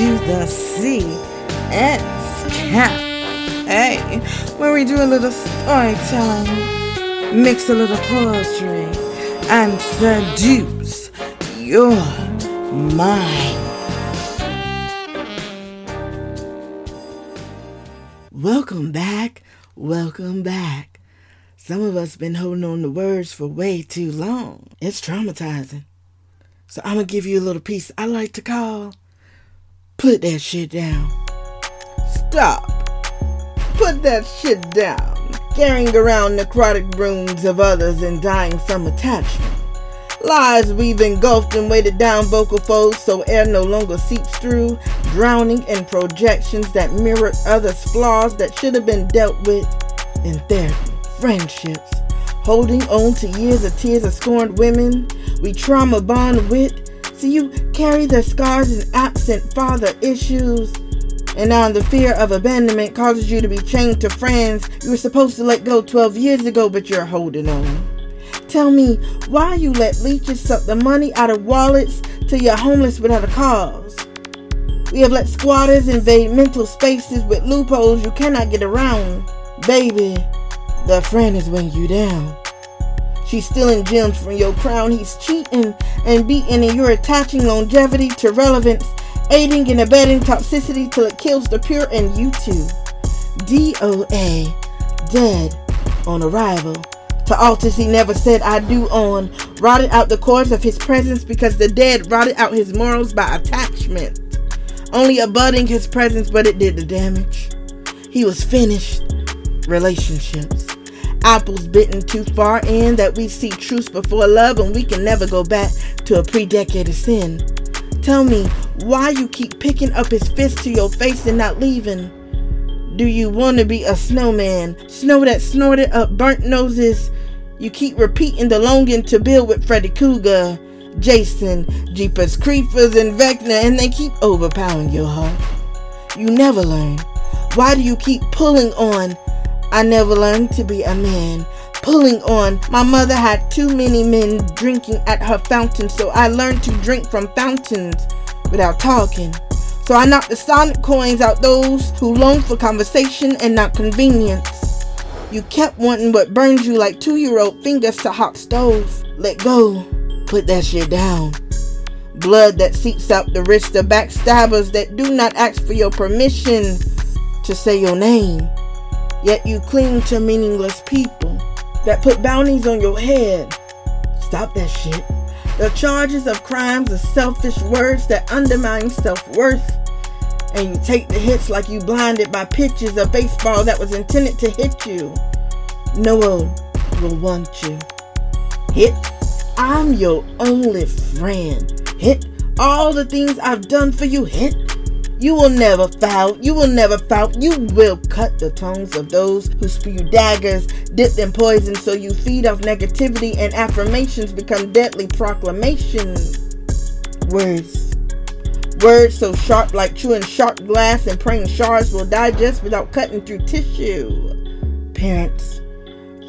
To the C S Camp. Hey, where we do a little storytelling, mix a little poetry, and seduce your mind. Welcome back. Welcome back. Some of us been holding on to words for way too long. It's traumatizing. So I'm gonna give you a little piece I like to call Put that shit down. Stop. Put that shit down. Carrying around necrotic brooms of others and dying from attachment. Lies we've engulfed and weighted down vocal folds so air no longer seeps through, drowning in projections that mirror others' flaws that should have been dealt with in therapy. Friendships, holding on to years of tears of scorned women we trauma bond with, so you carry the scars and absent father issues. And now the fear of abandonment causes you to be chained to friends you were supposed to let go 12 years ago, but you're holding on. Tell me why you let leeches suck the money out of wallets till you're homeless without a cause. We have let squatters invade mental spaces with loopholes you cannot get around. Baby, the friend is weighing you down. She's stealing gems from your crown. He's cheating and beating, and you're attaching longevity to relevance, aiding and abetting toxicity till it kills the pure and you too. DOA, dead on arrival to altars he never said I do on, rotted out the cores of his presence because the dead rotted out his morals by attachment. Only abutting his presence, but it did the damage. He was finished. Relationships. Apples bitten too far in that we see truce before love and we can never go back to a pre-decade of sin. Tell me why you keep picking up his fist to your face and not leaving. Do you want to be a snowman? Snow that snorted up burnt noses. You keep repeating the longing to build with Freddy Krueger, Jason, Jeepers Creepers, and Vecna, and they keep overpowering your heart. You never learn. Why do you keep pulling on? I never learned to be a man. Pulling on. My mother had too many men drinking at her fountain, so I learned to drink from fountains without talking. So I knocked the sonic coins out those who long for conversation and not convenience. You kept wanting what burns you like two year old fingers to hot stove. Let go. Put that shit down. Blood that seeps out the wrist of backstabbers that do not ask for your permission to say your name. Yet you cling to meaningless people that put bounties on your head. Stop that shit. The charges of crimes are selfish words that undermine self worth. And you take the hits like you blinded by pitches of baseball that was intended to hit you. No one will want you. Hit, I'm your only friend. Hit, all the things I've done for you. Hit, you will never foul. You will never foul. You will cut the tongues of those who spew daggers dipped in poison so you feed off negativity and affirmations become deadly proclamations. Words. Words so sharp like chewing sharp glass and praying shards will digest without cutting through tissue. Parents.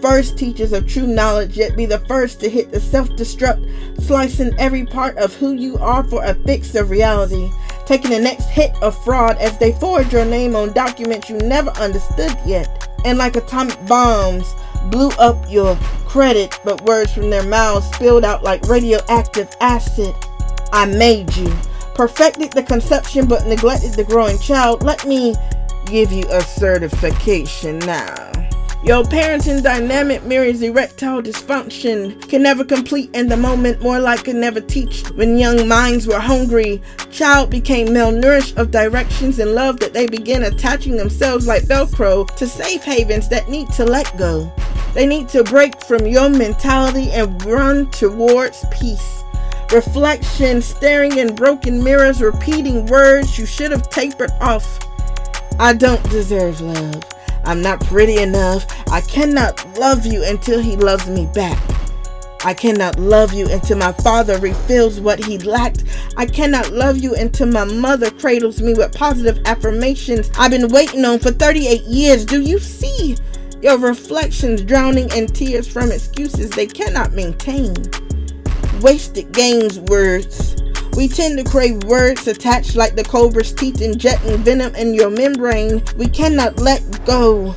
First teachers of true knowledge, yet be the first to hit the self destruct, slicing every part of who you are for a fix of reality taking the next hit of fraud as they forge your name on documents you never understood yet. And like atomic bombs, blew up your credit, but words from their mouths spilled out like radioactive acid. I made you. Perfected the conception but neglected the growing child. Let me give you a certification now. Your parenting dynamic mirrors erectile dysfunction, can never complete in the moment, more like can never teach. When young minds were hungry, child became malnourished of directions and love that they begin attaching themselves like Velcro to safe havens that need to let go. They need to break from your mentality and run towards peace. Reflection, staring in broken mirrors, repeating words you should have tapered off. I don't deserve love. I'm not pretty enough. I cannot love you until he loves me back. I cannot love you until my father refills what he lacked. I cannot love you until my mother cradles me with positive affirmations I've been waiting on for 38 years. Do you see your reflections drowning in tears from excuses they cannot maintain? Wasted games words We tend to crave words attached like the cobra's teeth injecting venom in your membrane. We cannot let go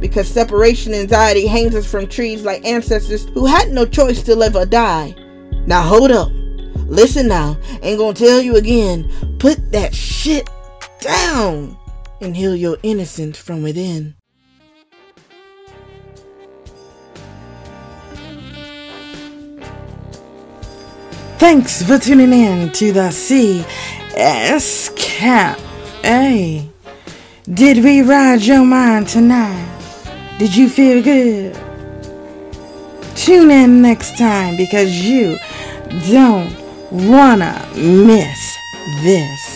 because separation anxiety hangs us from trees like ancestors who had no choice to live or die. Now hold up. Listen now. Ain't gonna tell you again. Put that shit down and heal your innocence from within. Thanks for tuning in to the CS Cafe. Did we ride your mind tonight? Did you feel good? Tune in next time because you don't wanna miss this.